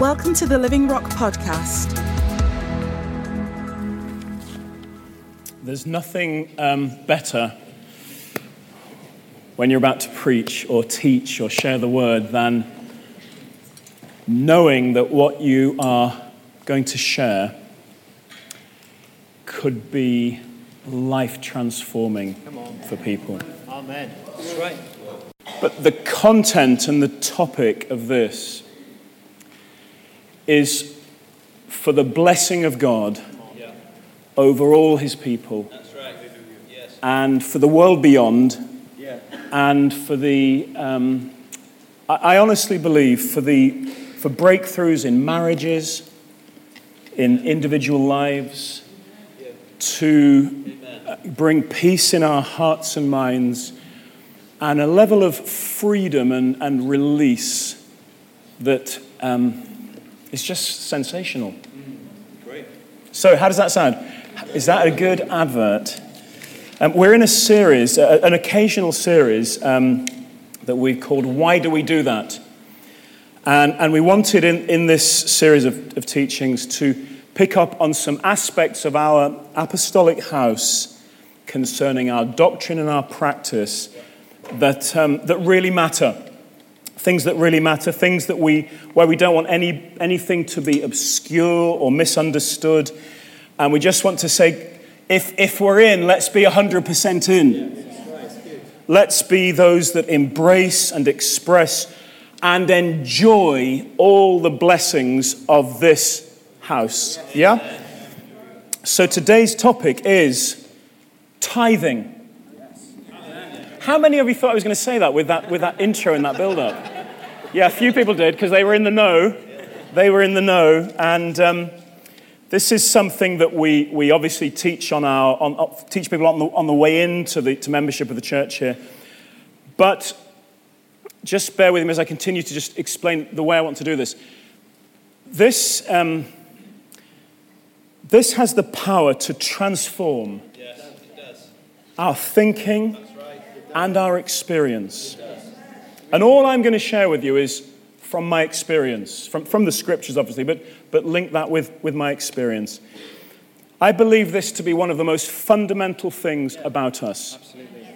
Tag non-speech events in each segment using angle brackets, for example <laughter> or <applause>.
Welcome to the Living Rock Podcast. There's nothing um, better when you're about to preach or teach or share the word than knowing that what you are going to share could be life transforming for people. Amen. That's right. But the content and the topic of this is for the blessing of God over all his people That's right. Yes. and for the world beyond Yeah. and for the um, I, I honestly believe for the for breakthroughs in marriages in individual lives to bring peace in our hearts and minds and a level of freedom and, and release that um, is just sensational Great. so, how does that sound? Is that a good advert? Um, we're in a series, uh, an occasional series um, that we've called Why Do We Do That? And, and we wanted in, in this series of, of teachings to pick up on some aspects of our apostolic house concerning our doctrine and our practice that, um, that really matter things that really matter, things that we, where we don't want any, anything to be obscure or misunderstood. And we just want to say, if, if we're in, let's be 100% in. Let's be those that embrace and express and enjoy all the blessings of this house. Yeah? So today's topic is tithing. How many of you thought I was going to say that with that, with that intro and that build up? Yeah, a few people did because they were in the know. They were in the know. And um, this is something that we, we obviously teach, on our, on, uh, teach people on the, on the way into the to membership of the church here. But just bear with me as I continue to just explain the way I want to do this. This, um, this has the power to transform Yes, our thinking. And our experience. And all I'm going to share with you is from my experience, from, from the scriptures, obviously, but, but link that with, with my experience. I believe this to be one of the most fundamental things about us. Absolutely.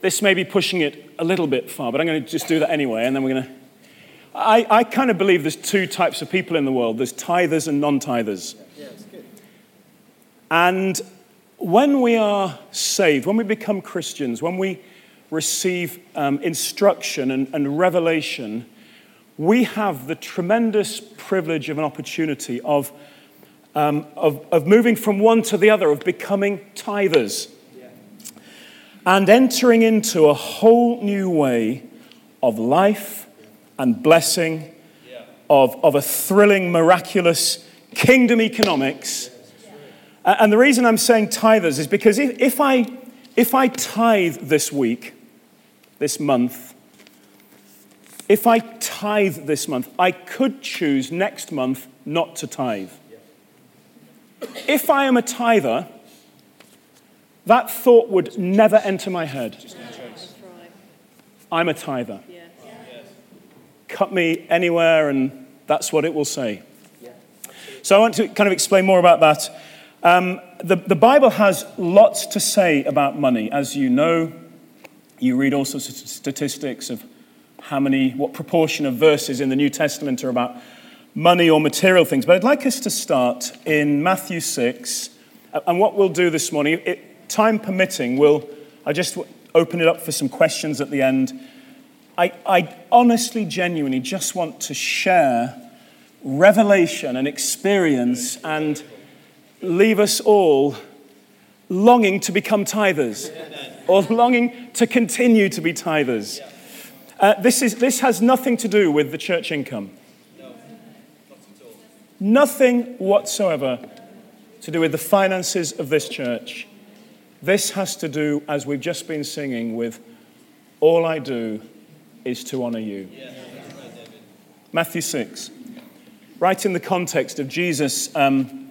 This may be pushing it a little bit far, but I'm going to just do that anyway, and then we're going to. I, I kind of believe there's two types of people in the world there's tithers and non tithers. Yeah. And when we are saved, when we become Christians, when we receive um, instruction and, and revelation, we have the tremendous privilege of an opportunity of, um, of, of moving from one to the other, of becoming tithers, Yeah. and entering into a whole new way of life and blessing, Yeah. of, of a thrilling, miraculous kingdom economics. And the reason I'm saying tithers is because if, if, I, if I tithe this week, this month, if I tithe this month, I could choose next month not to tithe. If I am a tither, that thought would never enter my head. I'm a tither. Cut me anywhere, and that's what it will say. So I want to kind of explain more about that. Um, the, the Bible has lots to say about money. As you know, you read all sorts of statistics of how many, what proportion of verses in the New Testament are about money or material things. But I'd like us to start in Matthew 6. And what we'll do this morning, it, time permitting, we'll, I'll just open it up for some questions at the end. I, I honestly, genuinely just want to share revelation and experience and leave us all longing to become tithers <laughs> or longing to continue to be tithers. Uh, this, is, this has nothing to do with the church income. No, not at all. Nothing whatsoever to do with the finances of this church. This has to do, as we've just been singing, with all I do is to honor you. Yeah, that's right, David. Matthew 6, right in the context of Jesus um,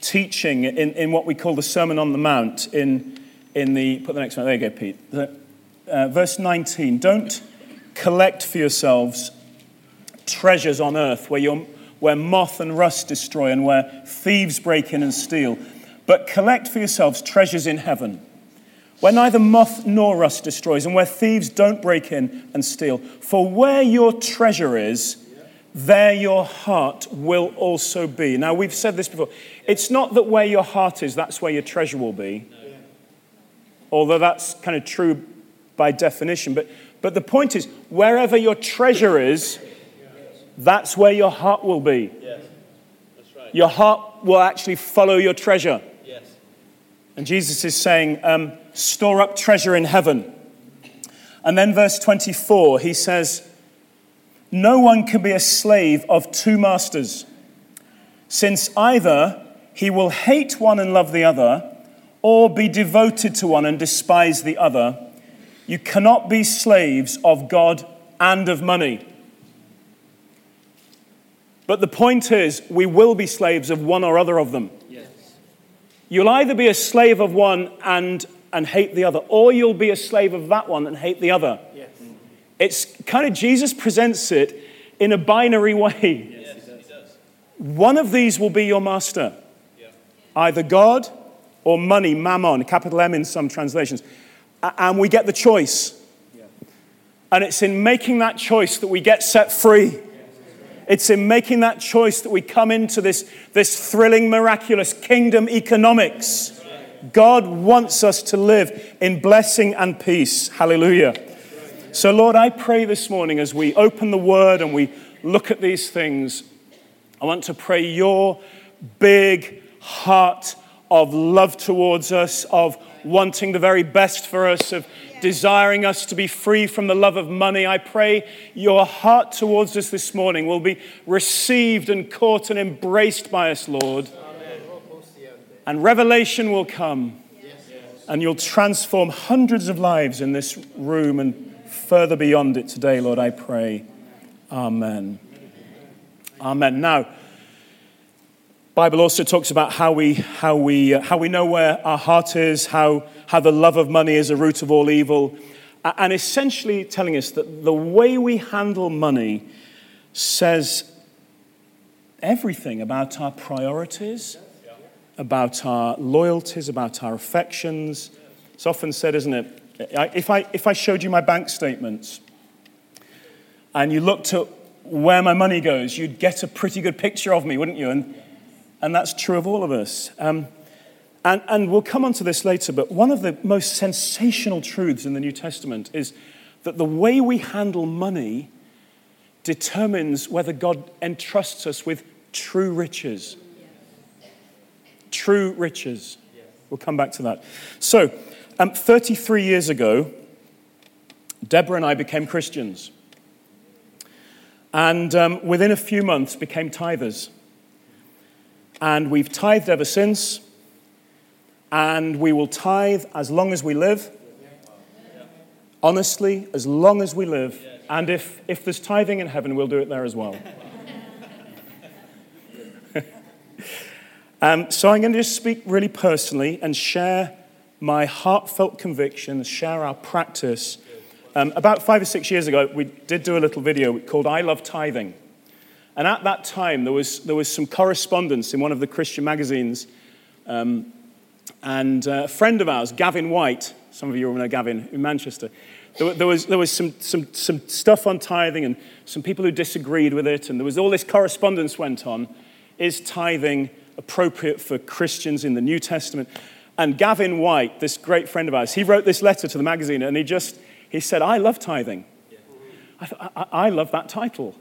teaching in, in what we call the Sermon on the Mount, in, in the, put the next one, there you go, Pete. The, uh, verse 19, don't collect for yourselves treasures on earth where, you're, where moth and rust destroy and where thieves break in and steal, but collect for yourselves treasures in heaven where neither moth nor rust destroys, and where thieves don't break in and steal. For where your treasure is, there your heart will also be. Now, we've said this before. It's not that where your heart is, that's where your treasure will be, although that's kind of true by definition. But, but the point is, wherever your treasure is, that's where your heart will be. Yes. That's right. Your heart will actually follow your treasure. Yes. And Jesus is saying, um, store up treasure in heaven. And then, verse 24, he says, No one can be a slave of two masters, since either he will hate one and love the other, or be devoted to one and despise the other. You cannot be slaves of God and of money. But the point is, we will be slaves of one or other of them. Yes. You'll either be a slave of one and, and hate the other, or you'll be a slave of that one and hate the other. It's kind of, Jesus presents it in a binary way. Yes, he does. One of these will be your master Yeah. either God or money, mammon, capital M in some translations. And we get the choice. And it's in making that choice that we get set free. It's in making that choice that we come into this, this thrilling, miraculous kingdom economics. God wants us to live in blessing and peace. Hallelujah. So, Lord, I pray this morning as we open the word and we look at these things, I want to pray your big heart of love towards us, of wanting the very best for us, of desiring us to be free from the love of money. I pray your heart towards us this morning will be received and caught and embraced by us, Lord. And revelation will come, and you'll transform hundreds of lives in this room and further beyond it today, Lord, I pray. Amen. Amen. Now, Bible also talks about how we, how we, uh, how we know where our heart is, how, how the love of money is a root of all evil, and essentially telling us that the way we handle money says everything about our priorities, about our loyalties, about our affections. It's often said, isn't it? If I, if I showed you my bank statements and you looked at where my money goes, you'd get a pretty good picture of me, wouldn't you? And, and that's true of all of us. Um, and, and we'll come on to this later, but one of the most sensational truths in the New Testament is that the way we handle money determines whether God entrusts us with true riches. True riches. We'll come back to that. So, um, 33 years ago, Deborah and I became Christians. And um, within a few months, became tithers. And we've tithed ever since. And we will tithe as long as we live. Honestly, as long as we live. And if, if there's tithing in heaven, we'll do it there as well. <laughs> um, so I'm going to just speak really personally and share my heartfelt convictions, share our practice. Um, about five or six years ago, we did do a little video called I Love Tithing. And at that time, there was, there was some correspondence in one of the Christian magazines. Um, and uh, a friend of ours, Gavin White, some of you will know Gavin in Manchester, there, there was, there was some, some, some stuff on tithing and some people who disagreed with it. And there was all this correspondence went on. Is tithing appropriate for Christians in the New Testament? And Gavin White, this great friend of ours, he wrote this letter to the magazine and he just, he said, I love tithing. I, I, I love that title.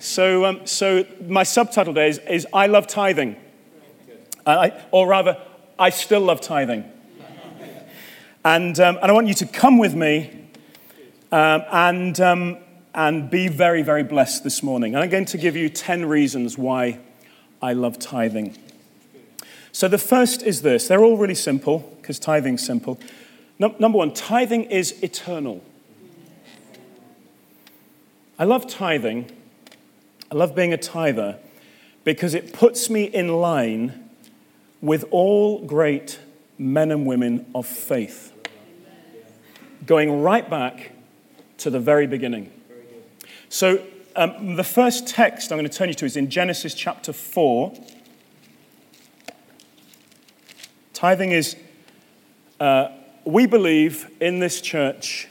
So, um, so my subtitle today is, is I love tithing. Uh, I, or rather, I still love tithing. And, um, and I want you to come with me um, and, um, and be very, very blessed this morning. And I'm going to give you 10 reasons why I love tithing. So the first is this they're all really simple because tithing's simple. Num- number one, tithing is eternal. I love tithing. I love being a tither because it puts me in line with all great men and women of faith, going right back to the very beginning. So, um, the first text I'm going to turn you to is in Genesis chapter 4. Tithing is, uh, we believe in this church,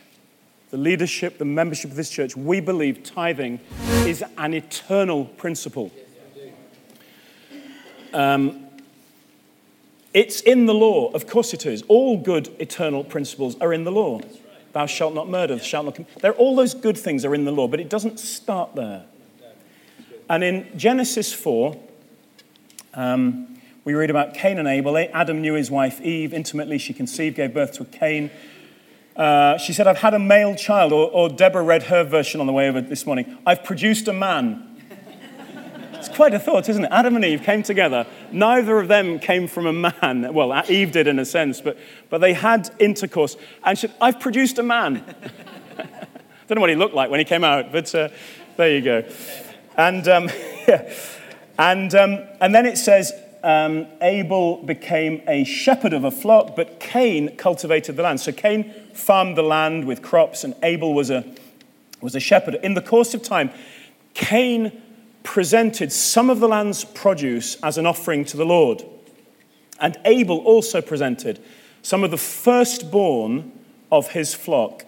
the leadership, the membership of this church, we believe tithing is an eternal principle. Um, it's in the law, of course it is. All good eternal principles are in the law. Thou shalt not murder, thou shalt not. There, all those good things are in the law, but it doesn't start there. And in Genesis 4, um, we read about Cain and Abel. Adam knew his wife Eve intimately. She conceived, gave birth to Cain. Uh, she said, I've had a male child. Or, or Deborah read her version on the way over this morning. I've produced a man. It's quite a thought, isn't it? Adam and Eve came together. Neither of them came from a man. Well, Eve did in a sense, but, but they had intercourse. And she said, I've produced a man. <laughs> Don't know what he looked like when he came out, but uh, there you go. And, um, <laughs> yeah. and, um, and then it says, um, Abel became a shepherd of a flock, but Cain cultivated the land. So Cain farmed the land with crops, and Abel was a, was a shepherd. In the course of time, Cain presented some of the land's produce as an offering to the Lord. And Abel also presented some of the firstborn of his flock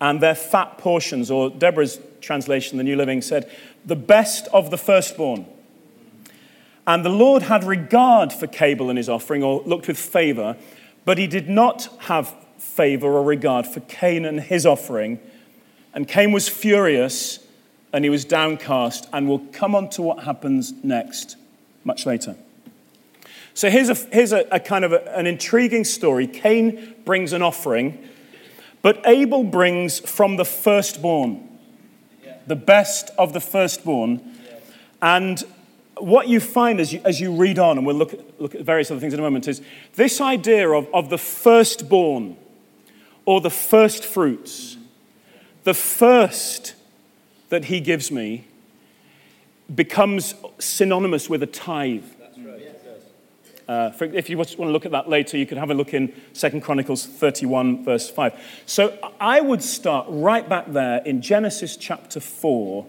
and their fat portions, or Deborah's translation, the New Living, said, the best of the firstborn. And the Lord had regard for Abel and his offering, or looked with favor, but he did not have favor or regard for Cain and his offering. And Cain was furious and he was downcast, and we'll come on to what happens next much later. So here's a, here's a, a kind of a, an intriguing story. Cain brings an offering, but Abel brings from the firstborn, the best of the firstborn. And what you find as you, as you read on, and we'll look at, look at various other things in a moment, is this idea of, of the firstborn or the first fruits, the first that he gives me becomes synonymous with a tithe. Uh, for, if you want to look at that later, you could have a look in 2 Chronicles 31, verse 5. So I would start right back there in Genesis chapter 4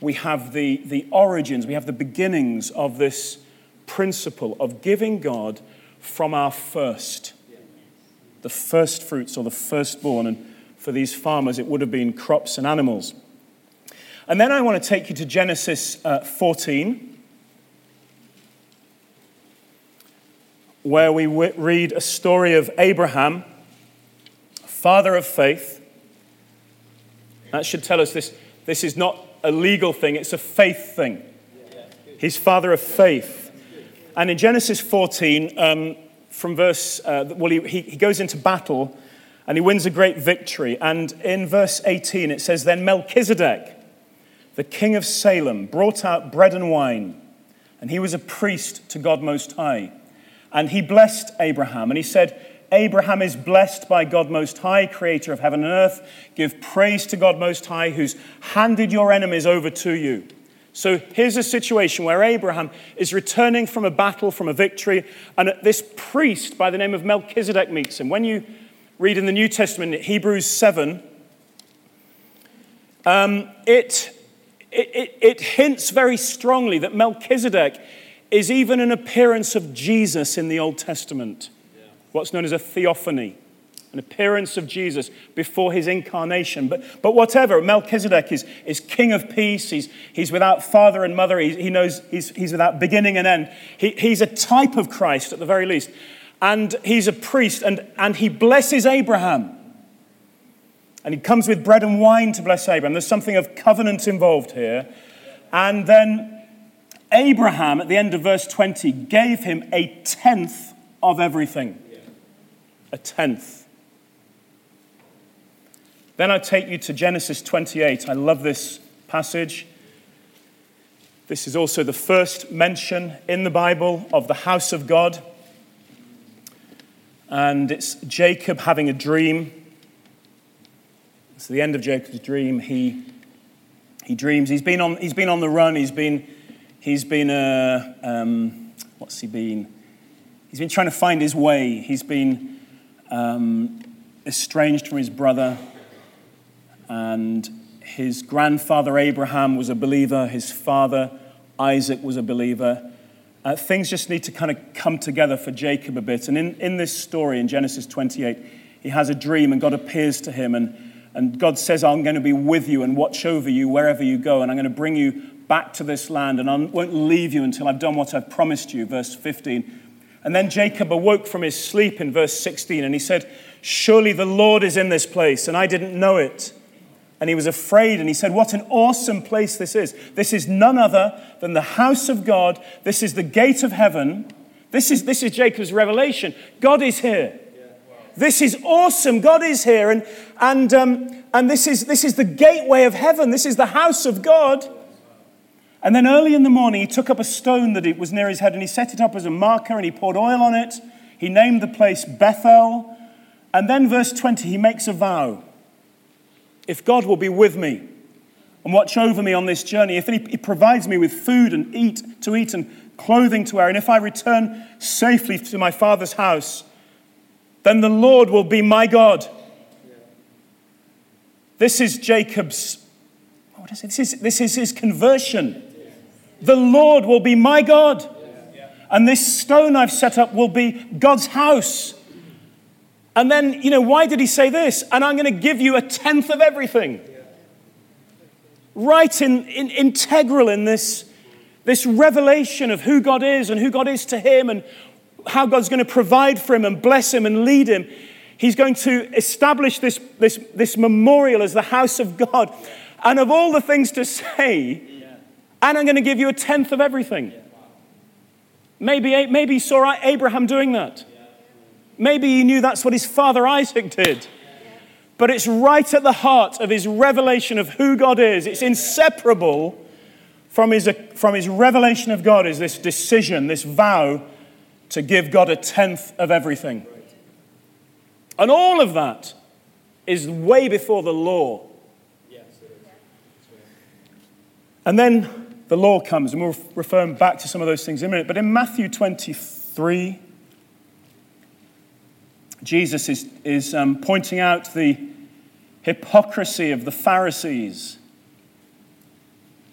we have the, the origins, we have the beginnings of this principle of giving God from our first, the first fruits or the firstborn. And for these farmers, it would have been crops and animals. And then I want to take you to Genesis uh, 14, where we w- read a story of Abraham, father of faith. That should tell us this, this is not a legal thing, it's a faith thing. He's father of faith. And in Genesis 14, um, from verse, uh, well, he, he goes into battle and he wins a great victory. And in verse 18, it says, Then Melchizedek, the king of Salem, brought out bread and wine, and he was a priest to God Most High. And he blessed Abraham, and he said, Abraham is blessed by God Most High, creator of heaven and earth. Give praise to God Most High, who's handed your enemies over to you. So here's a situation where Abraham is returning from a battle, from a victory, and this priest by the name of Melchizedek meets him. When you read in the New Testament, Hebrews 7, um, it, it, it, it hints very strongly that Melchizedek is even an appearance of Jesus in the Old Testament what's known as a theophany, an appearance of Jesus before his incarnation. But, but whatever, Melchizedek is, is king of peace. He's, he's without father and mother. He, he knows he's, he's without beginning and end. He, he's a type of Christ at the very least. And he's a priest, and, and he blesses Abraham. And he comes with bread and wine to bless Abraham. There's something of covenant involved here. And then Abraham, at the end of verse 20, gave him a tenth of everything a tenth. Then I take you to Genesis 28. I love this passage. This is also the first mention in the Bible of the house of God. And it's Jacob having a dream. It's the end of Jacob's dream. He, he dreams. He's been, on, he's been on the run. He's been, he's been uh, um, what's he been? He's been trying to find his way. He's been um, estranged from his brother, and his grandfather Abraham was a believer, his father Isaac was a believer. Uh, things just need to kind of come together for Jacob a bit. And in, in this story, in Genesis 28, he has a dream and God appears to him. And, and God says, I'm going to be with you and watch over you wherever you go. And I'm going to bring you back to this land. And I won't leave you until I've done what I've promised you. Verse 15. And then Jacob awoke from his sleep in verse 16 and he said, Surely the Lord is in this place, and I didn't know it. And he was afraid, and he said, What an awesome place this is. This is none other than the house of God. This is the gate of heaven. This is, this is Jacob's revelation. God is here. This is awesome. God is here. And, and, um, and this, is, this is the gateway of heaven. This is the house of God. And then early in the morning, he took up a stone that was near his head and he set it up as a marker and he poured oil on it. He named the place Bethel. And then, verse 20, he makes a vow. If God will be with me and watch over me on this journey, if he provides me with food and eat to eat and clothing to wear, and if I return safely to my father's house, then the Lord will be my God. This is Jacob's, what is it? This is, this is his conversion. The Lord will be my God. And this stone I've set up will be God's house. And then, you know, why did he say this? And I'm going to give you a tenth of everything. Right in, in, integral in this, this revelation of who God is and who God is to him and how God's going to provide for him and bless him and lead him. He's going to establish this, this, this memorial as the house of God. And of all the things to <laughs> say, and I'm going to give you a tenth of everything. Maybe, maybe he saw Abraham doing that. Maybe he knew that's what his father Isaac did. But it's right at the heart of his revelation of who God is. It's inseparable from his, from his revelation of God, is this decision, this vow to give God a tenth of everything. And all of that is way before the law. And then the law comes, and we'll refer back to some of those things in a minute. But in Matthew 23, Jesus is, is um, pointing out the hypocrisy of the Pharisees.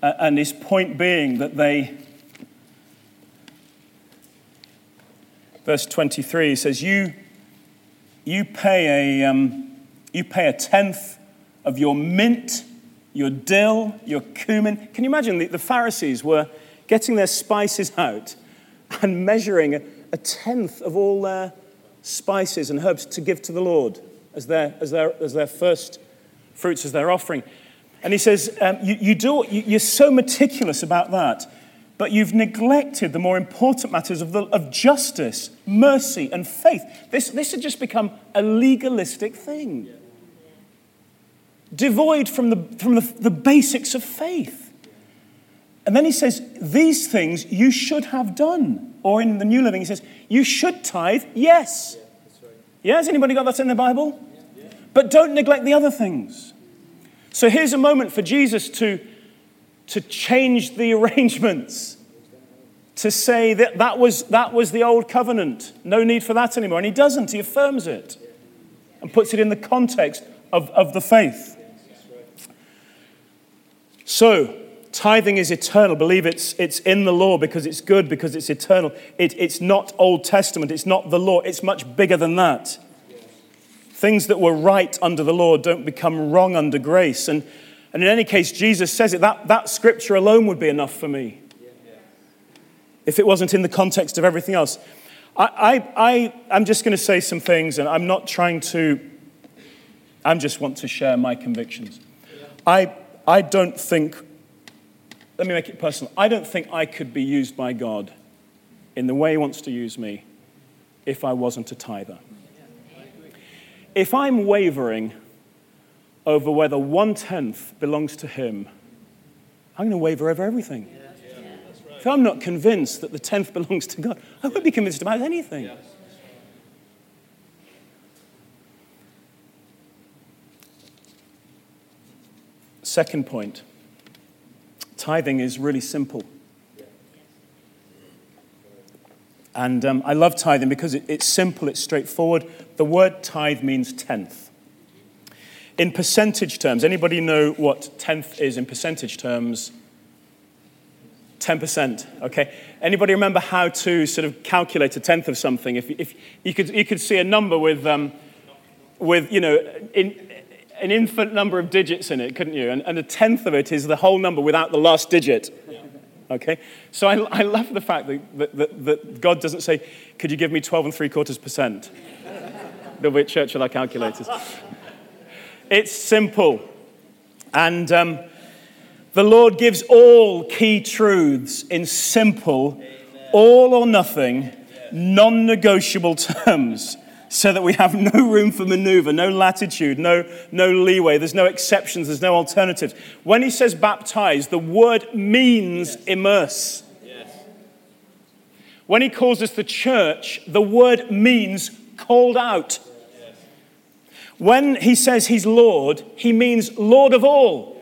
Uh, and his point being that they, verse 23, he says, You, you, pay, a, um, you pay a tenth of your mint, your dill, your cumin. Can you imagine the, the Pharisees were getting their spices out and measuring a, a tenth of all their spices and herbs to give to the Lord as their, as their, as their first fruits, as their offering. And he says, um, you, you do, you, you're so meticulous about that, but you've neglected the more important matters of, the, of justice, mercy, and faith. This, this had just become a legalistic thing, devoid from, the, from the, the basics of faith. And then he says, These things you should have done. Or in the New Living, he says, You should tithe, yes. Yeah, has anybody got that in the Bible? But don't neglect the other things. So here's a moment for Jesus to, to change the <laughs> arrangements, to say that that was, that was the old covenant. No need for that anymore. And he doesn't, he affirms it and puts it in the context of, of the faith. So, Tithing is eternal. Believe it's, it's in the law because it's good, because it's eternal. It, it's not Old Testament, it's not the law, it's much bigger than that. Things that were right under the law don't become wrong under grace. And, and in any case, Jesus says it. That, that scripture alone would be enough for me if it wasn't in the context of everything else. I, I, I, I'm just going to say some things, and I'm not trying to, I just want to share my convictions. I, I don't think let me make it personal. I don't think I could be used by God in the way He wants to use me if I wasn't a tither. If I'm wavering over whether one tenth belongs to Him, I'm going to waver over everything. If I'm not convinced that the tenth belongs to God, I won't be convinced about anything. Second point tithing is really simple. And um, I love tithing because it, it's simple, it's straightforward. The word tithe means tenth. In percentage terms, anybody know what tenth is in percentage terms? 10%, okay? Anybody remember how to sort of calculate a tenth of something? If, if you, could, you could see a number with, um, with you know, in, an infinite number of digits in it, couldn't you? And, and a tenth of it is the whole number without the last digit. Okay? So I, I love the fact that, that, that, that God doesn't say, Could you give me 12 and three quarters percent? Be at church our calculators. It's simple. And um, the Lord gives all key truths in simple, all or nothing, non negotiable <laughs> terms so that we have <laughs> no room for maneuver, no latitude, no, no leeway. There's no exceptions, there's no alternatives. When he says baptize, the word means yes. immerse. Yes. When he calls us the church, the word means called out. Yes. When he says he's Lord, he means Lord of all.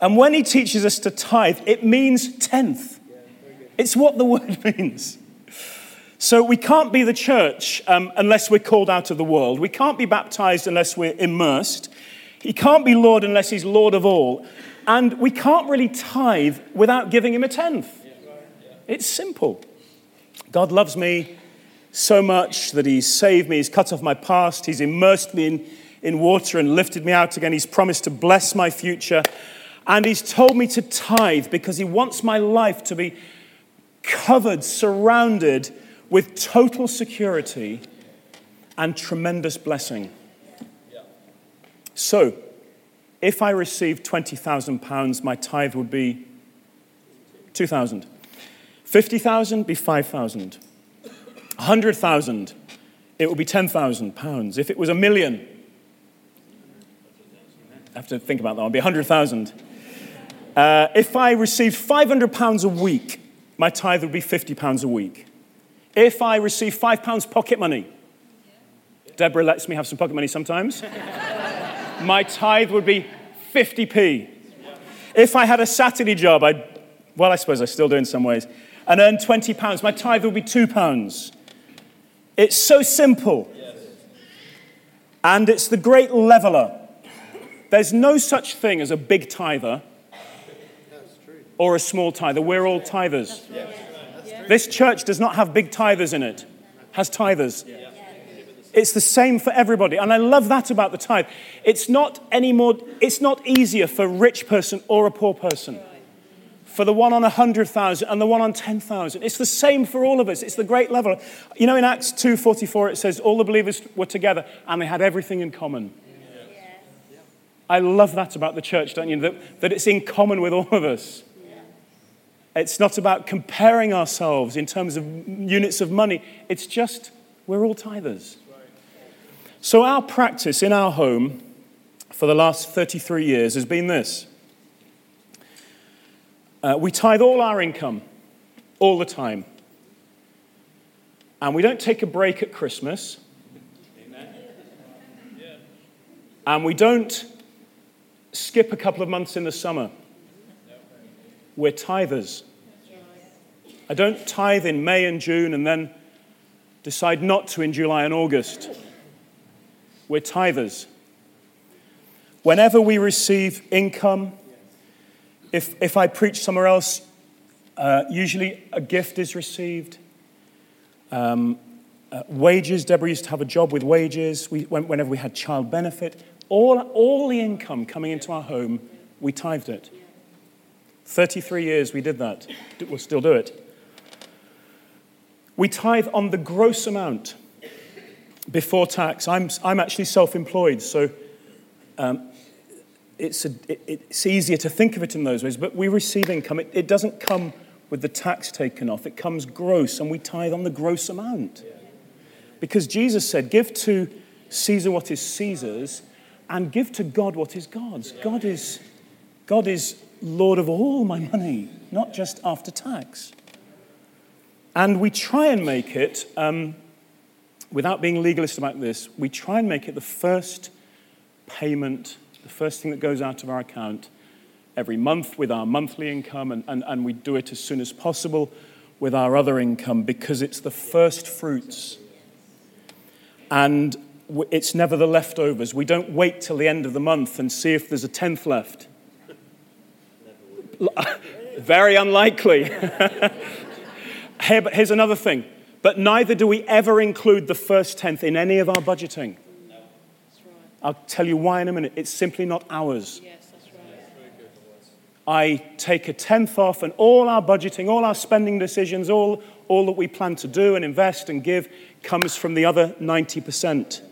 And when he teaches us to tithe, it means tenth. It's what the <laughs> word means. So we can't be the church um, unless we're called out of the world. We can't be baptized unless we're immersed. He can't be Lord unless he's Lord of all. And we can't really tithe without giving him a tenth. It's simple. God loves me so much that he's saved me, he's cut off my past, he's immersed me in, in water and lifted me out again. He's promised to bless my future. And he's told me to tithe because he wants my life to be covered, surrounded with total security and tremendous blessing. So, if I received £20,000, my tithe would be 2,000. 50,000 be 5,000. 100,000, it would be 10,000 pounds. If it was a million, I have to think about that it'd be 100,000. Uh, if I received 500 pounds a week, my tithe would be 50 pounds a week. If I receive five pounds pocket money, Deborah lets me have some pocket money sometimes, <laughs> my tithe would be 50p. If I had a Saturday job, I'd, well, I suppose I still do in some ways, and earn 20 pounds, my tithe would be two pounds. It's so simple. And it's the great leveler. There's no such thing as a big tither or a small tither. We're all tithers. This church does not have big tithers in it, has tithers. It's the same for everybody. And I love that about the tithe. It's not any more, it's not easier for a rich person or a poor person. For the one on 100,000 and the one on 10,000. It's the same for all of us. It's the great level. You know, in Acts 2.44, it says, all the believers were together and they had everything in common. I love that about the church, don't you? That, that it's in common with all of us. It's not about comparing ourselves in terms of units of money. It's just we're all tithers. So, our practice in our home for the last 33 years has been this uh, we tithe all our income, all the time. And we don't take a break at Christmas. And we don't skip a couple of months in the summer. We're tithers. I don't tithe in May and June and then decide not to in July and August. We're tithers. Whenever we receive income, if, if I preach somewhere else, uh, usually a gift is received. Um, uh, wages, Deborah used to have a job with wages. We, whenever we had child benefit, all, all the income coming into our home, we tithed it. 33 years we did that. We'll still do it. We tithe on the gross amount before tax. I'm, I'm actually self employed, so um, it's, a, it, it's easier to think of it in those ways, but we receive income. It, it doesn't come with the tax taken off, it comes gross, and we tithe on the gross amount. Because Jesus said, Give to Caesar what is Caesar's, and give to God what is God's. God is, God is Lord of all my money, not just after tax. And we try and make it, um, without being legalist about this, we try and make it the first payment, the first thing that goes out of our account every month with our monthly income, and, and, and we do it as soon as possible with our other income because it's the first fruits. And it's never the leftovers. We don't wait till the end of the month and see if there's a tenth left. <laughs> Very unlikely. <laughs> Here, but here's another thing. But neither do we ever include the first tenth in any of our budgeting. I'll tell you why in a minute. It's simply not ours. Yes, right. I take a tenth off, and all our budgeting, all our spending decisions, all, all that we plan to do and invest and give comes from the other 90%.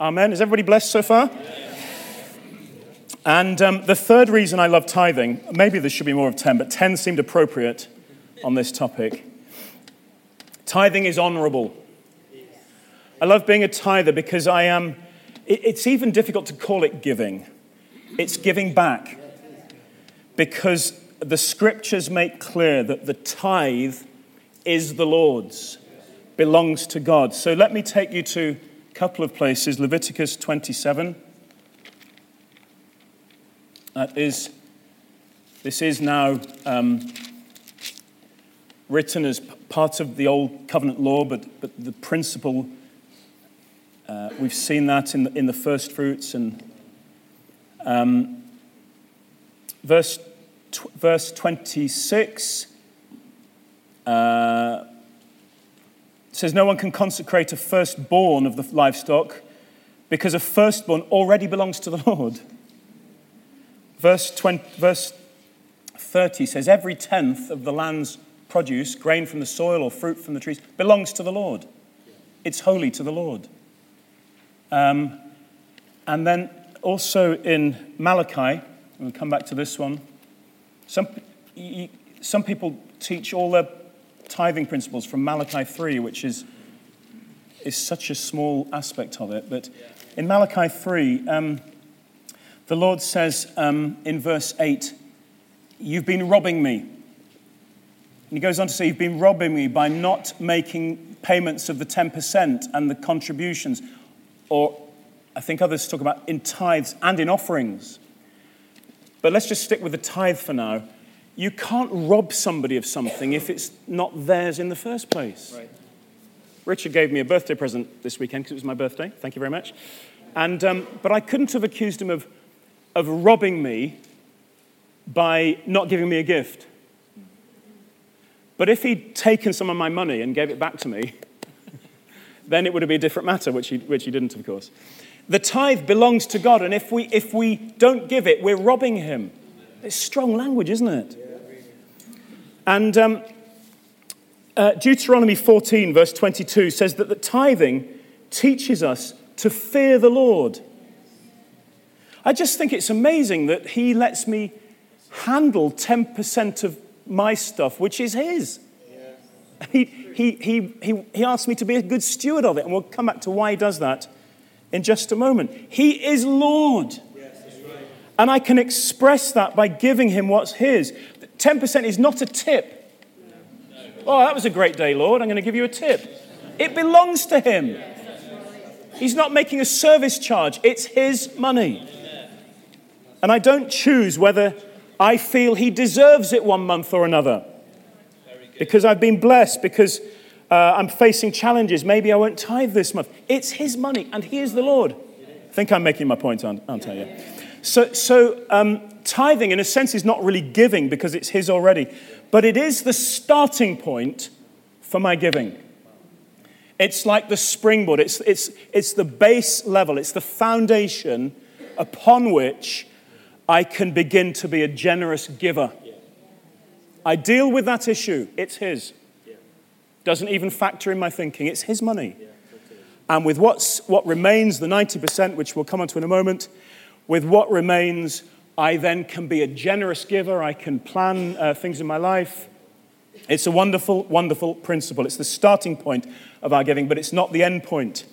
Amen. Is everybody blessed so far? And um, the third reason I love tithing, maybe there should be more of 10, but 10 seemed appropriate on this topic. Tithing is honorable. I love being a tither because I am, it- it's even difficult to call it giving. It's giving back. Because the scriptures make clear that the tithe is the Lord's, belongs to God. So let me take you to a couple of places Leviticus 27. That is, this is now um, written as part of the old covenant law, but, but the principle, uh, we've seen that in the, in the first fruits. And um, verse, tw- verse 26 uh, says, No one can consecrate a firstborn of the livestock because a firstborn already belongs to the Lord. Verse, 20, verse 30 says, Every tenth of the land's produce, grain from the soil or fruit from the trees, belongs to the Lord. It's holy to the Lord. Um, and then also in Malachi, we'll come back to this one. Some, some people teach all their tithing principles from Malachi 3, which is, is such a small aspect of it. But in Malachi 3, um, the Lord says um, in verse 8, You've been robbing me. And he goes on to say, You've been robbing me by not making payments of the 10% and the contributions, or I think others talk about in tithes and in offerings. But let's just stick with the tithe for now. You can't rob somebody of something if it's not theirs in the first place. Richard gave me a birthday present this weekend because it was my birthday. Thank you very much. And, um, but I couldn't have accused him of, of robbing me by not giving me a gift. But if he'd taken some of my money and gave it back to me, <laughs> then it would have been a different matter, which he, which he didn't, of course. The tithe belongs to God, and if we, if we don't give it, we're robbing him. It's strong language, isn't it? And um, uh, Deuteronomy 14, verse 22, says that the tithing teaches us to fear the Lord. I just think it's amazing that he lets me handle 10% of my stuff, which is his. He, he, he, he, he asked me to be a good steward of it, and we'll come back to why he does that in just a moment. He is Lord. And I can express that by giving him what's his. 10% is not a tip. Oh, that was a great day, Lord. I'm going to give you a tip. It belongs to him. He's not making a service charge, it's his money. And I don't choose whether I feel he deserves it one month or another. Because I've been blessed, because uh, I'm facing challenges. Maybe I won't tithe this month. It's his money, and he is the Lord. I think I'm making my point, aren't, I? Yeah. So, so um, tithing, in a sense, is not really giving because it's his already, but it is the starting point for my giving. It's like the springboard, it's, it's, it's the base level, it's the foundation upon which I can begin to be a generous giver. I deal with that issue, it's his. Doesn't even factor in my thinking, it's his money. And with what's, what remains, the 90%, which we'll come on to in a moment, with what remains, I then can be a generous giver. I can plan uh, things in my life. It's a wonderful, wonderful principle. It's the starting point of our giving, but it's not the end point.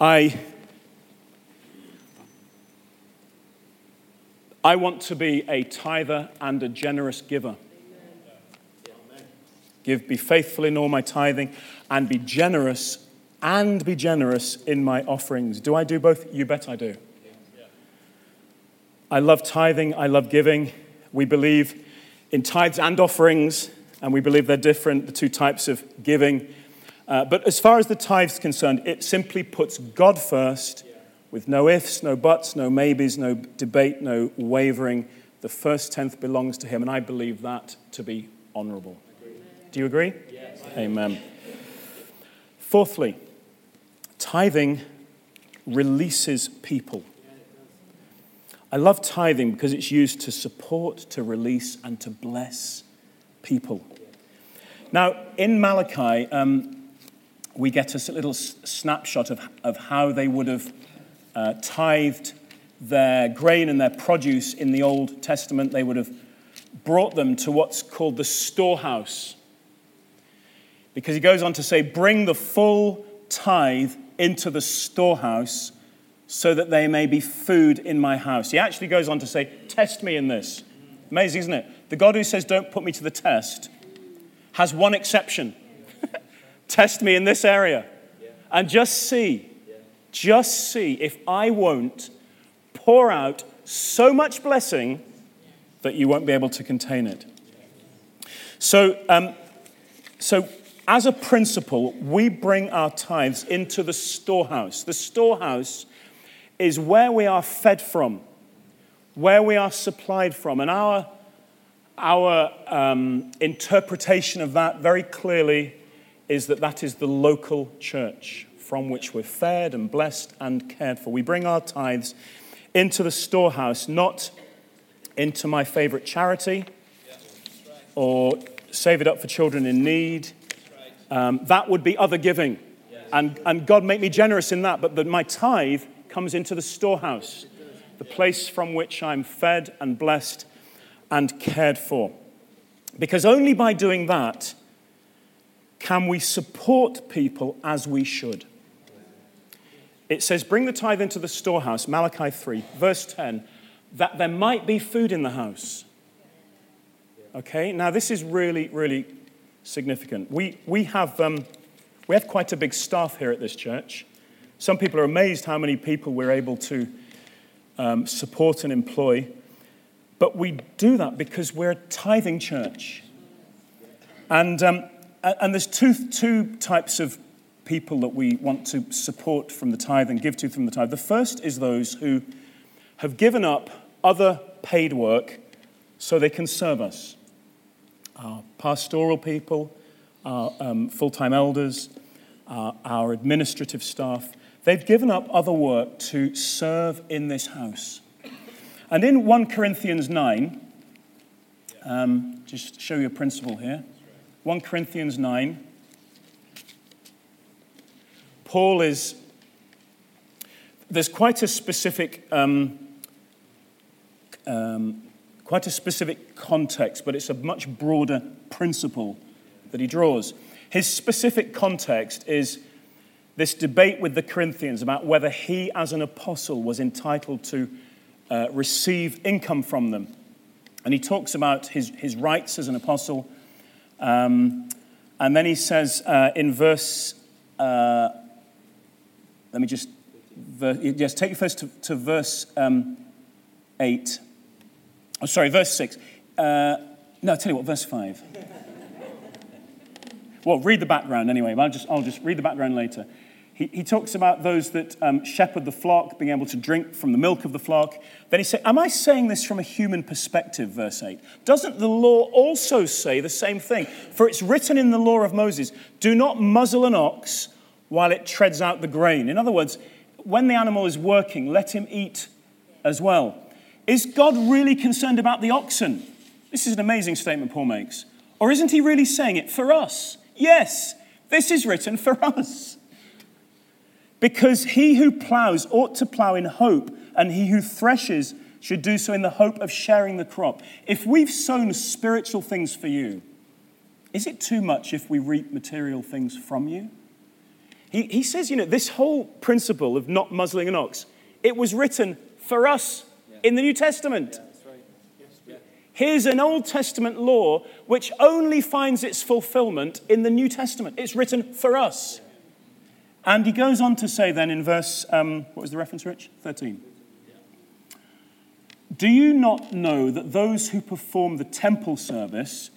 I, I want to be a tither and a generous giver. Give, be faithful in all my tithing, and be generous and be generous in my offerings. Do I do both? You bet I do. I love tithing, I love giving. We believe in tithes and offerings, and we believe they're different, the two types of giving. Uh, but as far as the tithe's concerned, it simply puts God first with no ifs, no buts, no maybes, no debate, no wavering. The first tenth belongs to Him, and I believe that to be honorable. Do you agree? Yes. Amen. Fourthly, tithing releases people. I love tithing because it's used to support, to release, and to bless people. Now, in Malachi, um, we get a little snapshot of, of how they would have uh, tithed their grain and their produce in the Old Testament. They would have brought them to what's called the storehouse. Because he goes on to say, Bring the full tithe into the storehouse so that they may be food in my house. He actually goes on to say, Test me in this. Amazing, isn't it? The God who says, Don't put me to the test, has one exception <laughs> test me in this area and just see, just see if I won't pour out so much blessing that you won't be able to contain it. So, um, so as a principle, we bring our tithes into the storehouse. The storehouse is where we are fed from, where we are supplied from. And our, our um, interpretation of that very clearly is that that is the local church from which we're fed and blessed and cared for. We bring our tithes into the storehouse, not into my favorite charity or save it up for children in need. Um, that would be other giving. And, and God make me generous in that, but, but my tithe comes into the storehouse, the place from which I'm fed and blessed and cared for. Because only by doing that can we support people as we should. It says, Bring the tithe into the storehouse, Malachi 3, verse 10, that there might be food in the house. Okay, now this is really, really significant. We, we, have, um, we have quite a big staff here at this church. Some people are amazed how many people we're able to um, support and employ. But we do that because we're a tithing church. And, um, and there's two, two types of people that we want to support from the tithe and give to from the tithe. The first is those who have given up other paid work so they can serve us. Our pastoral people, our um, full time elders, our, our administrative staff. They've given up other work to serve in this house. And in 1 Corinthians 9, um, just show you a principle here. 1 Corinthians 9, Paul is, there's quite a specific, um, um, quite a specific context, but it's a much broader principle that he draws. His specific context is this debate with the Corinthians about whether he, as an apostle, was entitled to uh, receive income from them. And he talks about his, his rights as an apostle. Um, and then he says uh, in verse, uh, let me just, yes, take you first to, to verse um, 8. Oh, sorry, verse 6. Uh, no, I'll tell you what, verse 5. <laughs> well, read the background anyway. I'll just, I'll just read the background later. He, he talks about those that um, shepherd the flock, being able to drink from the milk of the flock. Then he said, Am I saying this from a human perspective? Verse 8. Doesn't the law also say the same thing? For it's written in the law of Moses do not muzzle an ox while it treads out the grain. In other words, when the animal is working, let him eat as well. Is God really concerned about the oxen? This is an amazing statement Paul makes. Or isn't he really saying it for us? Yes, this is written <laughs> for us. Because he who plows ought to plow in hope, and he who threshes should do so in the hope of sharing the crop. If we've sown spiritual things for you, is it too much if we reap material things from you? He, he says, you know, this whole principle of not muzzling an ox, it was written for us in the New Testament. Here's an Old Testament law which only finds its fulfillment in the New Testament. It's written for us. And he goes on to say then in verse, um, what was the reference, Rich? 13. Do you not know that those who perform the temple service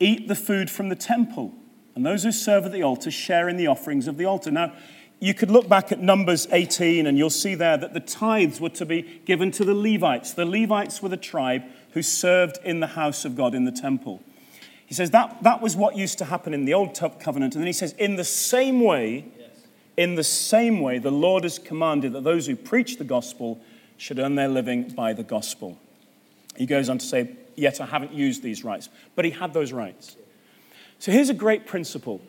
eat the food from the temple And those who serve at the altar share in the offerings of the altar. Now, you could look back at Numbers 18 and you'll see there that the tithes were to be given to the Levites. The Levites were the tribe who served in the house of God in the temple. He says that, that was what used to happen in the Old Covenant. And then he says, in the same way, in the same way, the Lord has commanded that those who preach the gospel should earn their living by the gospel. He goes on to say, Yet I haven't used these rights. But he had those rights. So here's a great principle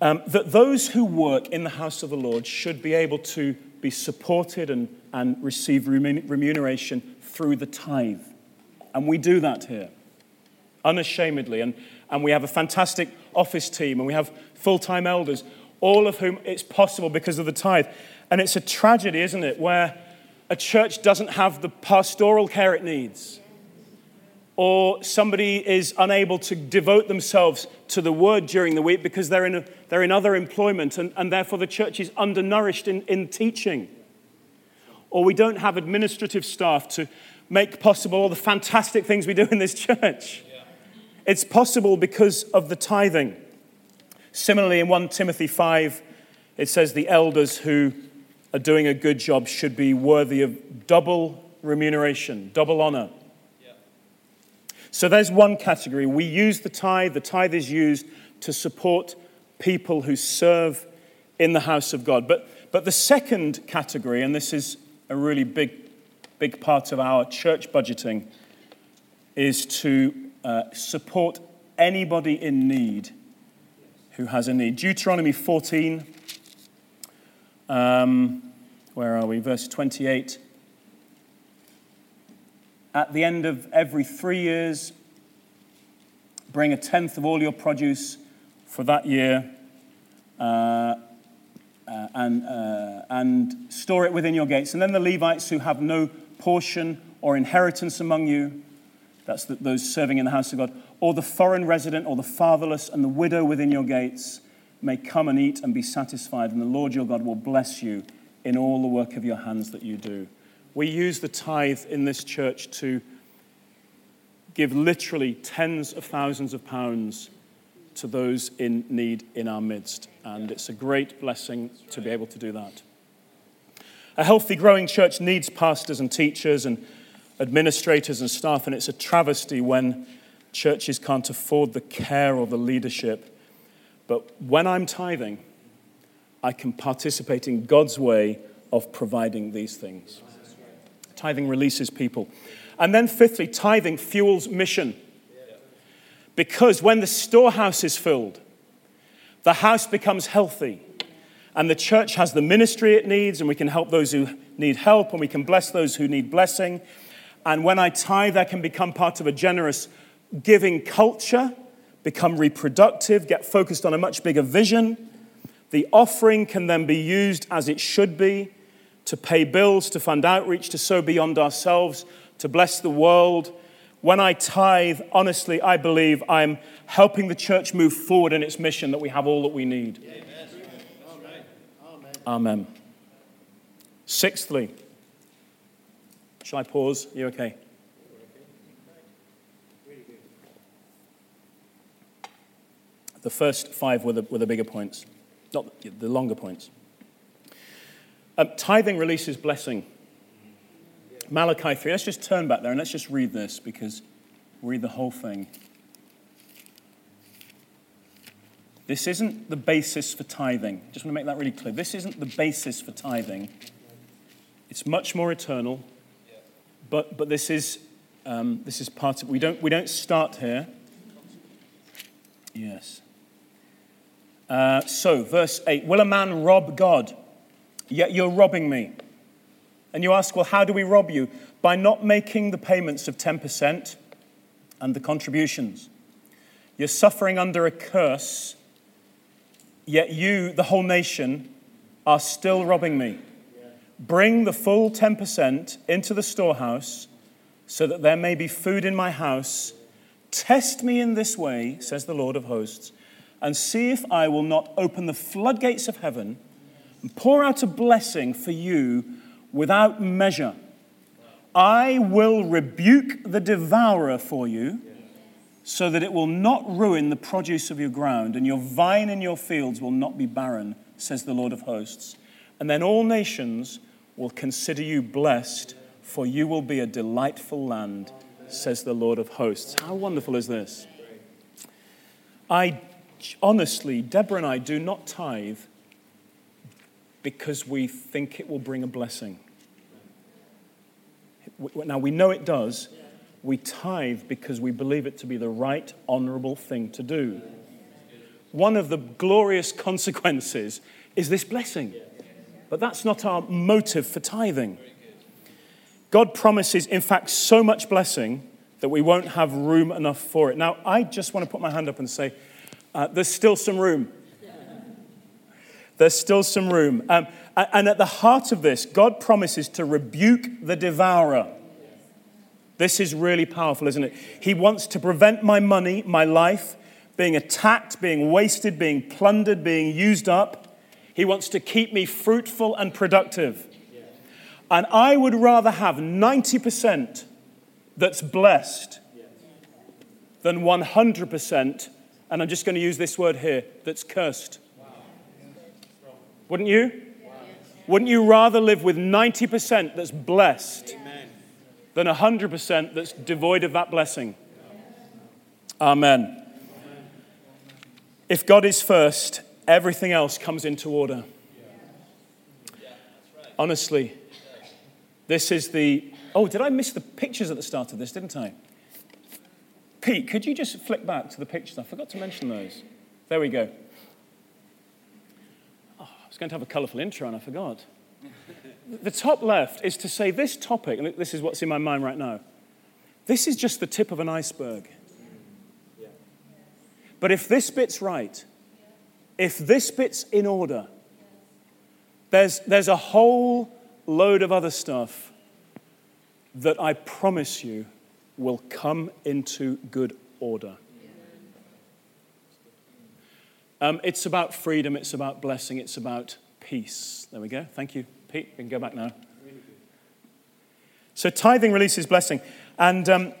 um, that those who work in the house of the Lord should be able to be supported and, and receive remuneration through the tithe. And we do that here unashamedly. And, and we have a fantastic office team and we have full time elders, all of whom it's possible because of the tithe. And it's a tragedy, isn't it, where a church doesn't have the pastoral care it needs or somebody is unable to devote themselves to the word during the week because they're in, a, they're in other employment and, and therefore the church is undernourished in, in teaching. Or we don't have administrative staff to make possible all the fantastic things we do in this church. Yeah. It's possible because of the tithing. Similarly, in 1 Timothy 5, it says the elders who are doing a good job should be worthy of double remuneration, double honor. So there's one category. We use the tithe, the tithe is used to support people who serve in the house of God. But, but the second category, and this is a really big, big part of our church budgeting, is to uh, support anybody in need who has a need. Deuteronomy 14, um, where are we? Verse 28 at the end of every three years, bring a tenth of all your produce for that year uh, uh, and, uh, and store it within your gates. And then the Levites who have no portion or inheritance among you, that's the, those serving in the house of God, or the foreign resident or the fatherless and the widow within your gates may come and eat and be satisfied, and the Lord your God will bless you in all the work of your hands that you do. We use the tithe in this church to give literally tens of thousands of pounds to those in need in our midst. And it's a great blessing to be able to do that. A healthy, growing church needs pastors and teachers and administrators and staff, and it's a travesty when churches can't afford the care or the leadership. But when I'm tithing, I can participate in God's way of providing these things. Tithing releases people. And then, fifthly, tithing fuels mission. Because when the storehouse is filled, the house becomes healthy. And the church has the ministry it needs, and we can help those who need help, and we can bless those who need blessing. And when I tithe, I can become part of a generous giving culture, become reproductive, get focused on a much bigger vision. The offering can then be used as it should be to pay bills, to fund outreach, to sow beyond ourselves, to bless the world. When I tithe, honestly, I believe I'm helping the church move forward in its mission that we have all that we need. Amen. Amen. Sixthly, shall I pause? You okay? The first five were the, were the bigger points, not the longer points. Um, tithing releases blessing. Malachi 3. Let's just turn back there and let's just read this because we'll read the whole thing. This isn't the basis for tithing. Just want to make that really clear. This isn't the basis for tithing. It's much more eternal, but, but this, is, um, this is part of We don't, we don't start here. Yes. Uh, so, verse 8 Will a man rob God? Yet you're robbing me. And you ask, well, how do we rob you? By not making the payments of 10% and the contributions. You're suffering under a curse, yet you, the whole nation, are still robbing me. Bring the full 10% into the storehouse so that there may be food in my house. Test me in this way, says the Lord of hosts, and see if I will not open the floodgates of heaven and pour out a blessing for you without measure. I will rebuke the devourer for you, so that it will not ruin the produce of your ground, and your vine in your fields will not be barren, says the Lord of hosts. And then all nations will consider you blessed, for you will be a delightful land, says the Lord of hosts. How wonderful is this? I honestly, Deborah and I do not tithe because we think it will bring a blessing. Now, we know it does. We tithe because we believe it to be the right, honorable thing to do. One of the glorious consequences is this blessing. But that's not our motive for tithing. God promises, in fact, so much blessing that we won't have room enough for it. Now, I just want to put my hand up and say, uh, there's still some room. There's still some room. Um, and at the heart of this, God promises to rebuke the devourer. This is really powerful, isn't it? He wants to prevent my money, my life, being attacked, being wasted, being plundered, being used up. He wants to keep me fruitful and productive. And I would rather have 90% that's blessed than 100%, and I'm just going to use this word here, that's cursed. Wouldn't you? Wouldn't you rather live with 90% that's blessed than 100% that's devoid of that blessing? Amen. If God is first, everything else comes into order. Honestly, this is the. Oh, did I miss the pictures at the start of this, didn't I? Pete, could you just flick back to the pictures? I forgot to mention those. There we go was going to have a colourful intro and I forgot. the top left is to say this topic, and this is what's in my mind right now. This is just the tip of an iceberg. But if this bit's right, if this bit's in order, there's, there's a whole load of other stuff that I promise you will come into good order. Um, it's about freedom, it's about blessing, it's about peace. There we go. Thank you, Pete. We can go back now. So, tithing releases blessing. And, um,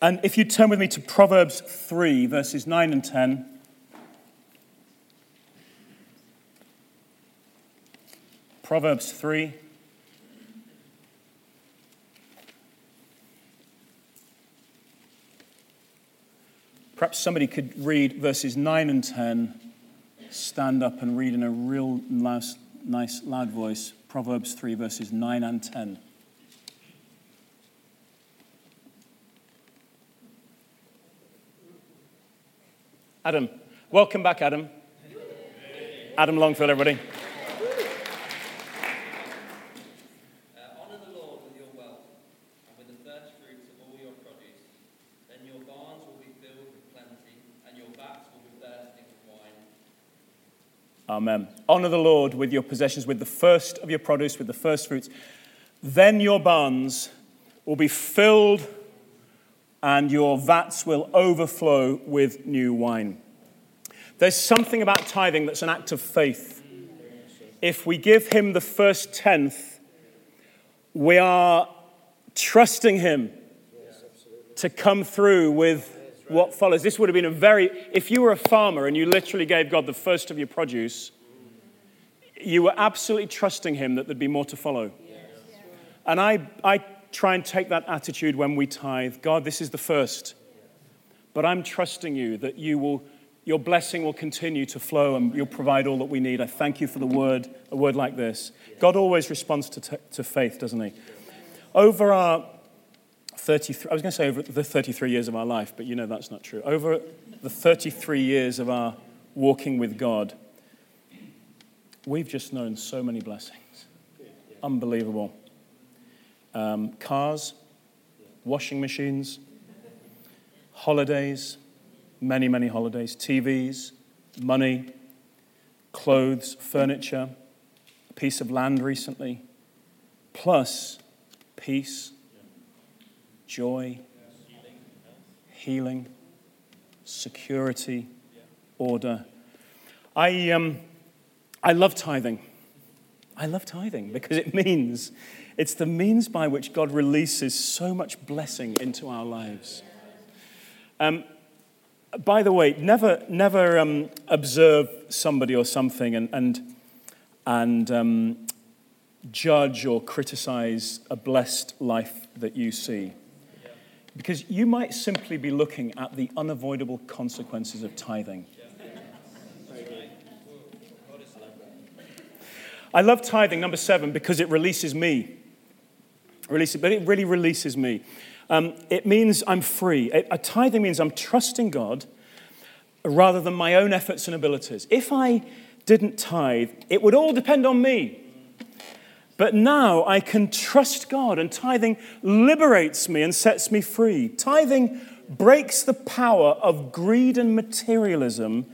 and if you turn with me to Proverbs 3, verses 9 and 10. Proverbs 3. Perhaps somebody could read verses 9 and 10, stand up and read in a real nice, nice loud voice Proverbs 3, verses 9 and 10. Adam. Welcome back, Adam. Adam Longfield, everybody. Amen. Honor the Lord with your possessions, with the first of your produce, with the first fruits. Then your barns will be filled and your vats will overflow with new wine. There's something about tithing that's an act of faith. If we give him the first tenth, we are trusting him to come through with what follows. This would have been a very, if you were a farmer and you literally gave God the first of your produce, you were absolutely trusting Him that there'd be more to follow. And I, I try and take that attitude when we tithe God, this is the first. But I'm trusting you that you will, your blessing will continue to flow and you'll provide all that we need. I thank you for the word, a word like this. God always responds to, t- to faith, doesn't He? Over our 33, I was going to say over the 33 years of our life, but you know that's not true. Over the 33 years of our walking with God, we've just known so many blessings. Unbelievable. Um, cars, washing machines, holidays, many, many holidays, TVs, money, clothes, furniture, a piece of land recently, plus peace joy, healing, security, order. I, um, I love tithing. I love tithing because it means it's the means by which God releases so much blessing into our lives. Um, by the way, never, never um, observe somebody or something and, and, and um, judge or criticize a blessed life that you see. Because you might simply be looking at the unavoidable consequences of tithing. I love tithing, number seven, because it releases me. Releases, but it really releases me. Um, it means I'm free. A tithing means I'm trusting God rather than my own efforts and abilities. If I didn't tithe, it would all depend on me. But now I can trust God, and tithing liberates me and sets me free. Tithing breaks the power of greed and materialism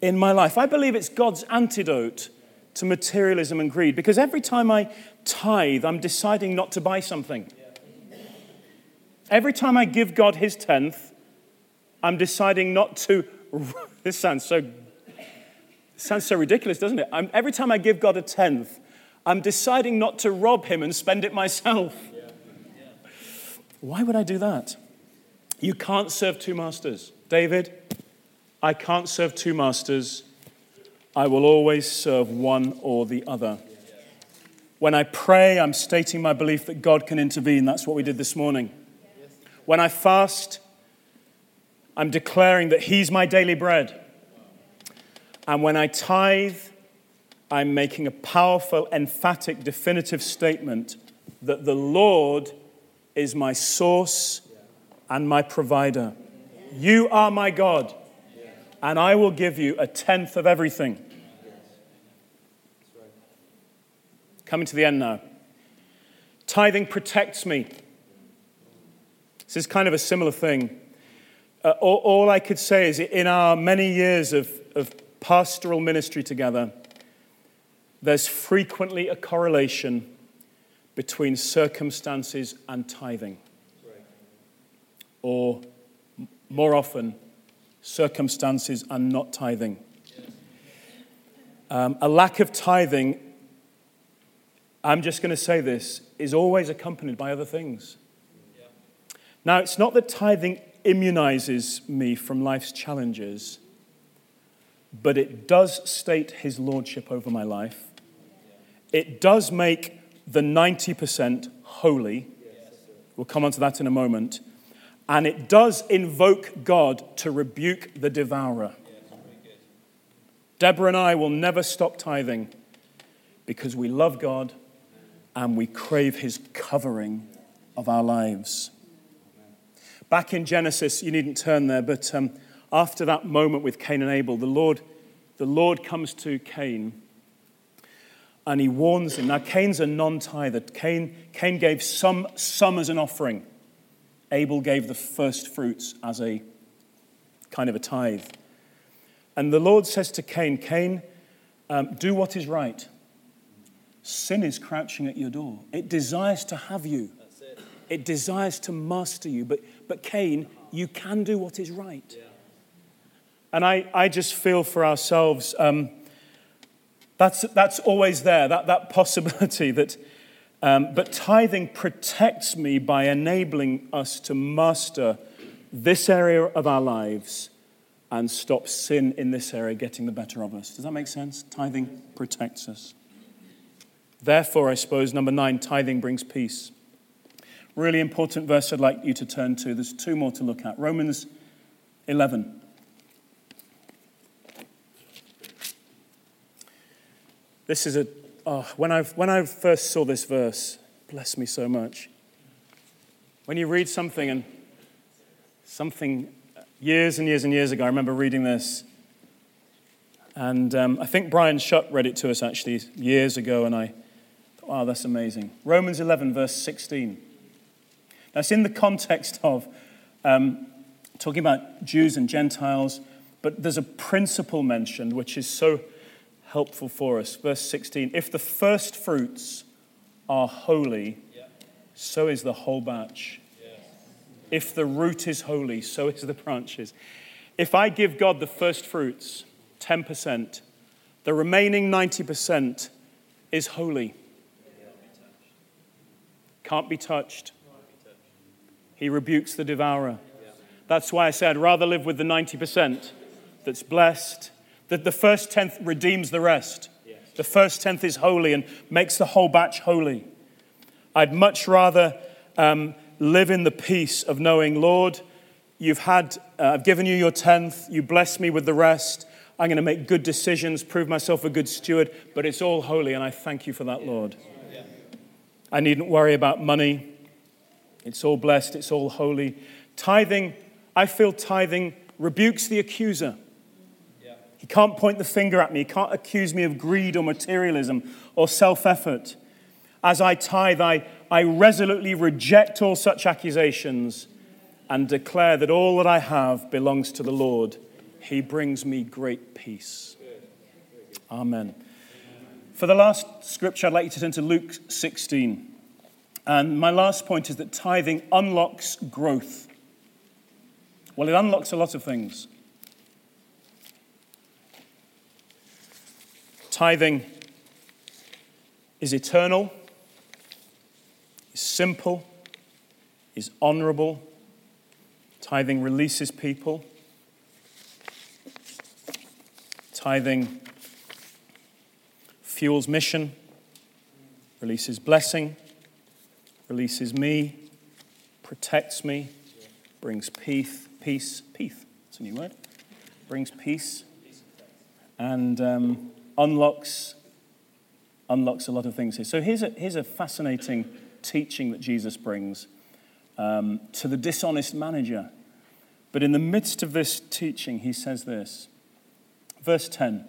in my life. I believe it's God's antidote to materialism and greed because every time I tithe, I'm deciding not to buy something. Every time I give God his tenth, I'm deciding not to. <laughs> This sounds so, sounds so ridiculous, doesn't it? I'm, every time I give God a tenth, I'm deciding not to rob him and spend it myself. Why would I do that? You can't serve two masters. David, I can't serve two masters. I will always serve one or the other. When I pray, I'm stating my belief that God can intervene. That's what we did this morning. When I fast, I'm declaring that He's my daily bread. And when I tithe, I'm making a powerful, emphatic, definitive statement that the Lord is my source and my provider. You are my God, and I will give you a tenth of everything. Coming to the end now. Tithing protects me. This is kind of a similar thing. Uh, all, all, I could say is in our many years of, of pastoral ministry together, there's frequently a correlation between circumstances and tithing. Or more often, circumstances and not tithing. Um, a lack of tithing, I'm just going to say this, is always accompanied by other things. Now, it's not that tithing immunizes me from life's challenges, but it does state his lordship over my life. It does make the 90% holy. We'll come on to that in a moment. And it does invoke God to rebuke the devourer. Deborah and I will never stop tithing because we love God and we crave his covering of our lives. Back in Genesis, you needn't turn there, but um, after that moment with Cain and Abel, the Lord, the Lord comes to Cain and he warns him. Now, Cain's a non tither. Cain, Cain gave some, some as an offering, Abel gave the first fruits as a kind of a tithe. And the Lord says to Cain, Cain, um, do what is right. Sin is crouching at your door, it desires to have you. It desires to master you. But, but Cain, you can do what is right. Yeah. And I, I just feel for ourselves, um, that's, that's always there, that, that possibility <laughs> that, um, but tithing protects me by enabling us to master this area of our lives and stop sin in this area getting the better of us. Does that make sense? Tithing protects us. Therefore, I suppose, number nine, tithing brings peace. Really important verse I'd like you to turn to. There's two more to look at. Romans 11. This is a, oh, when, I, when I first saw this verse, bless me so much. When you read something and something years and years and years ago, I remember reading this. And um, I think Brian Shutt read it to us actually years ago, and I thought, wow, that's amazing. Romans 11, verse 16. That's in the context of um, talking about Jews and Gentiles, but there's a principle mentioned which is so helpful for us. Verse 16 If the first fruits are holy, so is the whole batch. If the root is holy, so is the branches. If I give God the first fruits, 10%, the remaining 90% is holy. Can't be touched. He rebukes the devourer. That's why I say I'd rather live with the 90% that's blessed, that the first tenth redeems the rest. The first tenth is holy and makes the whole batch holy. I'd much rather um, live in the peace of knowing, Lord, you've had, uh, I've given you your tenth, you bless me with the rest. I'm going to make good decisions, prove myself a good steward, but it's all holy, and I thank you for that, Lord. I needn't worry about money. It's all blessed, it's all holy. Tithing, I feel tithing rebukes the accuser. Can't point the finger at me. Can't accuse me of greed or materialism or self effort. As I tithe, I, I resolutely reject all such accusations and declare that all that I have belongs to the Lord. He brings me great peace. Amen. For the last scripture, I'd like you to turn to Luke 16. And my last point is that tithing unlocks growth. Well, it unlocks a lot of things. Tithing is eternal, is simple, is honorable. Tithing releases people. Tithing fuels mission, releases blessing, releases me, protects me, brings peace, peace, peace. It's a new word. Brings peace, and um, unlocks unlocks a lot of things here. So here's a, here's a fascinating teaching that Jesus brings um, to the dishonest manager. But in the midst of this teaching, he says this. Verse 10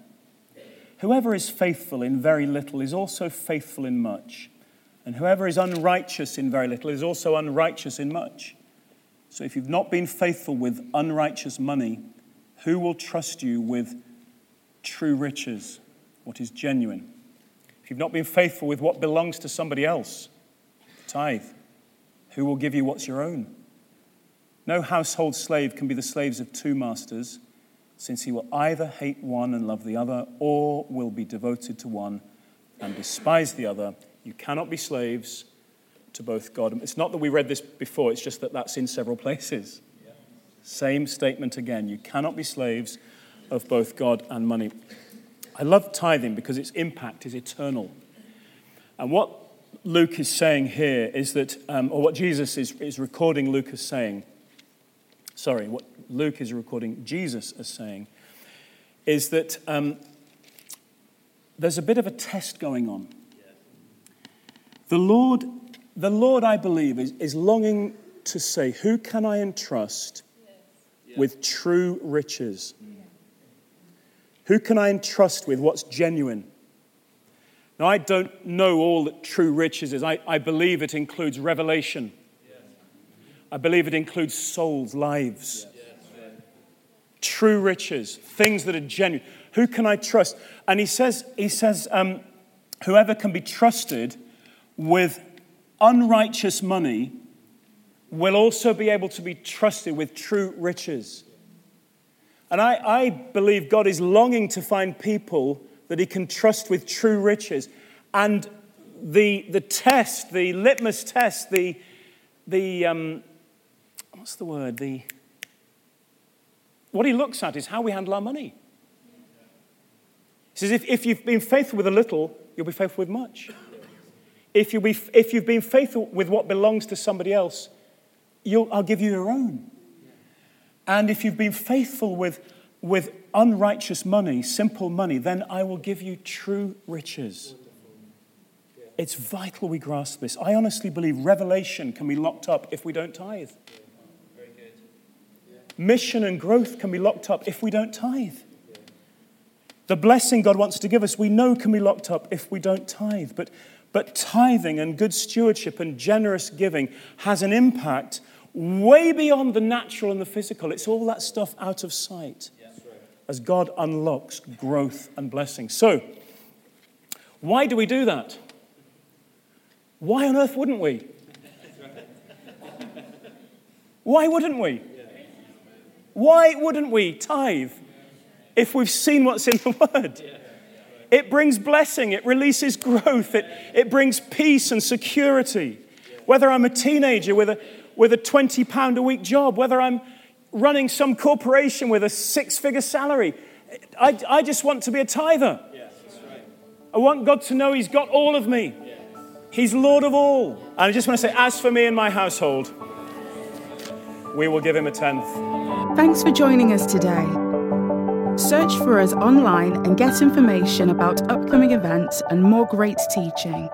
Whoever is faithful in very little is also faithful in much. And whoever is unrighteous in very little is also unrighteous in much. So if you've not been faithful with unrighteous money, who will trust you with true riches? What is genuine. If you've not been faithful with what belongs to somebody else, tithe, who will give you what's your own? No household slave can be the slaves of two masters, since he will either hate one and love the other, or will be devoted to one and despise the other. You cannot be slaves to both God. It's not that we read this before, it's just that that's in several places. Same statement again. You cannot be slaves of both God and money. I love tithing because its impact is eternal. And what Luke is saying here is that, um, or what Jesus is, is recording Luke as saying, sorry, what Luke is recording Jesus as saying, is that um, there's a bit of a test going on. The Lord, the Lord, I believe, is, is longing to say, Who can I entrust with true riches? Who can I entrust with what's genuine? Now, I don't know all that true riches is. I, I believe it includes revelation. I believe it includes souls, lives. True riches, things that are genuine. Who can I trust? And he says, he says um, whoever can be trusted with unrighteous money will also be able to be trusted with true riches. And I, I believe God is longing to find people that he can trust with true riches. And the, the test, the litmus test, the, the um, what's the word? The, what he looks at is how we handle our money. He says, if, if you've been faithful with a little, you'll be faithful with much. If, you be, if you've been faithful with what belongs to somebody else, I'll give you your own. And if you've been faithful with, with unrighteous money, simple money, then I will give you true riches. It's vital we grasp this. I honestly believe revelation can be locked up if we don't tithe. Mission and growth can be locked up if we don't tithe. The blessing God wants to give us, we know can be locked up if we don't tithe. But, but tithing and good stewardship and generous giving has an impact way beyond the natural and the physical. It's all that stuff out of sight as God unlocks growth and blessing. So, why do we do that? Why on earth wouldn't we? Why wouldn't we? Why wouldn't we tithe if we've seen what's in the <laughs> Word? It brings blessing, it releases growth, it, it brings peace and security. Whether I'm a teenager with a with a 20 pound a week job, whether I'm running some corporation with a six figure salary. I, I just want to be a tither. Yes, that's right. I want God to know He's got all of me. He's Lord of all. And I just want to say, as for me and my household, we will give Him a tenth. Thanks for joining us today. Search for us online and get information about upcoming events and more great teaching.